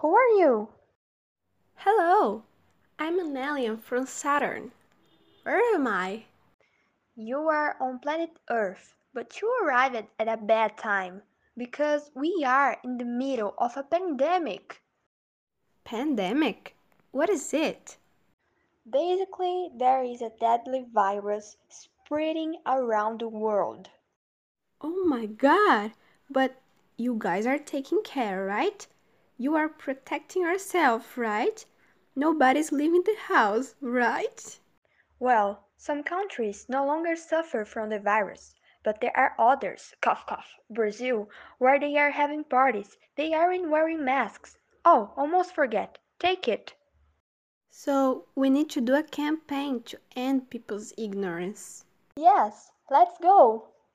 Who are you? Hello, I'm an alien from Saturn. Where am I? You are on planet Earth, but you arrived at a bad time because we are in the middle of a pandemic. Pandemic? What is it? Basically, there is a deadly virus spreading around the world. Oh my god! But you guys are taking care, right? You are protecting yourself, right? Nobody's leaving the house, right? Well, some countries no longer suffer from the virus, but there are others, cough cough, Brazil, where they are having parties. They aren't wearing masks. Oh, almost forget. Take it. So we need to do a campaign to end people's ignorance. Yes, let's go.